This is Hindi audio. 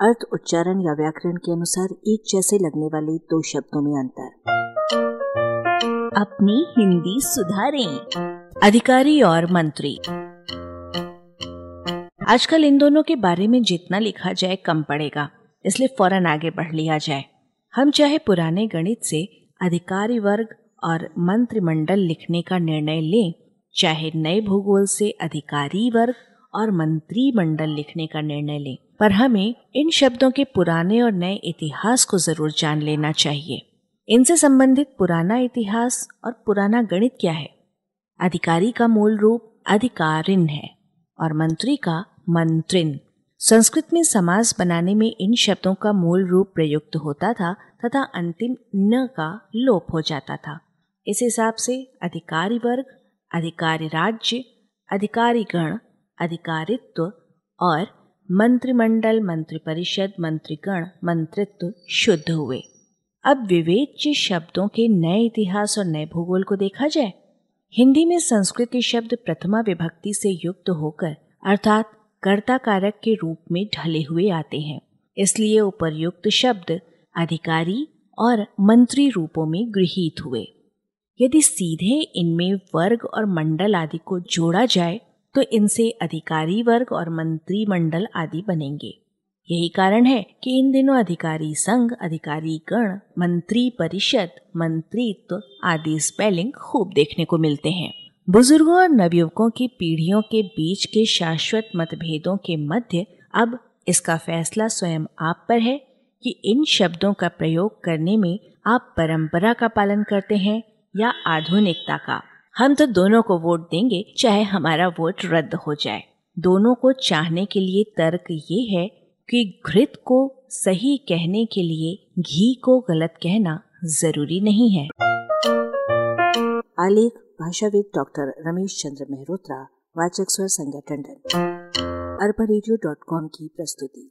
अर्थ, उच्चारण या व्याकरण के अनुसार एक जैसे लगने वाले दो शब्दों में अंतर। अपनी हिंदी सुधारें। अधिकारी और मंत्री। आजकल इन दोनों के बारे में जितना लिखा जाए कम पड़ेगा, इसलिए फ़ौरन आगे बढ़ लिया जाए। हम चाहे पुराने गणित से अधिकारी वर्ग और मंत्रिमंडल लिखने का निर्णय लें, चाहे नए भूगोल से अधिकारी वर्ग और मंत्रिमंडल लिखने का निर्णय लें। पर हमें इन शब्दों के पुराने और नए इतिहास को ज़रूर जान लेना चाहिए। इनसे संबंधित पुराना इतिहास और पुराना गणित क्या है? अधिकारी का मूल रूप अधिकारिन है और मंत्री का मंत्रिन। संस्कृत में समास बनाने में इन शब्दों का मूल रूप प्रयुक्त होता था तथा अंतिम न का लोप हो जाता था। इस हिसाब से अधिकारी वर्ग, अधिकारी राज्य, अधिकारी गण अधिकारित्व और मंत्रिमंडल, मंत्रिपरिषद, मंत्रीगण, मंत्रित्व शुद्ध हुए। अब विवेच्य शब्दों के नए इतिहास और नए भूगोल को देखा जाए, हिंदी में संस्कृत के शब्द प्रथमा विभक्ति से युक्त होकर अर्थात कर्ता कारक के रूप में ढले हुए आते हैं। इसलिए उपर्युक्त शब्द अधिकारी और मंत्री रूपों में गृहीत हुए। यदि सीधे इनमें वर्ग और मंडल आदि को जोड़ा जाए तो इनसे अधिकारी वर्ग और मंत्री मंडल आदि बनेंगे। यही कारण है कि इन दिनों अधिकारी संघ, अधिकारी गण, मंत्री परिषद, मंत्रित्व आदि स्पेलिंग खूब देखने को मिलते हैं। बुज़ुर्गों और नवयुवकों की पीढ़ियों के बीच के शाश्वत मतभेदों के मध्य अब इसका फैसला स्वयं आप पर है कि इन शब्दों का प्रयोग करने में आप परंपरा का पालन करते हैं या आधुनिकता का। हम तो दोनों को वोट देंगे, चाहे हमारा वोट रद्द हो जाए। दोनों को चाहने के लिए तर्क ये है कि घृत को सही कहने के लिए घी को गलत कहना ज़रूरी नहीं है। आलेख, भाषाविद डॉक्टर रमेश चंद्र मेहरोत्रा, वाचक स्वर संज्ञा टंडन। अरबा की प्रस्तुति।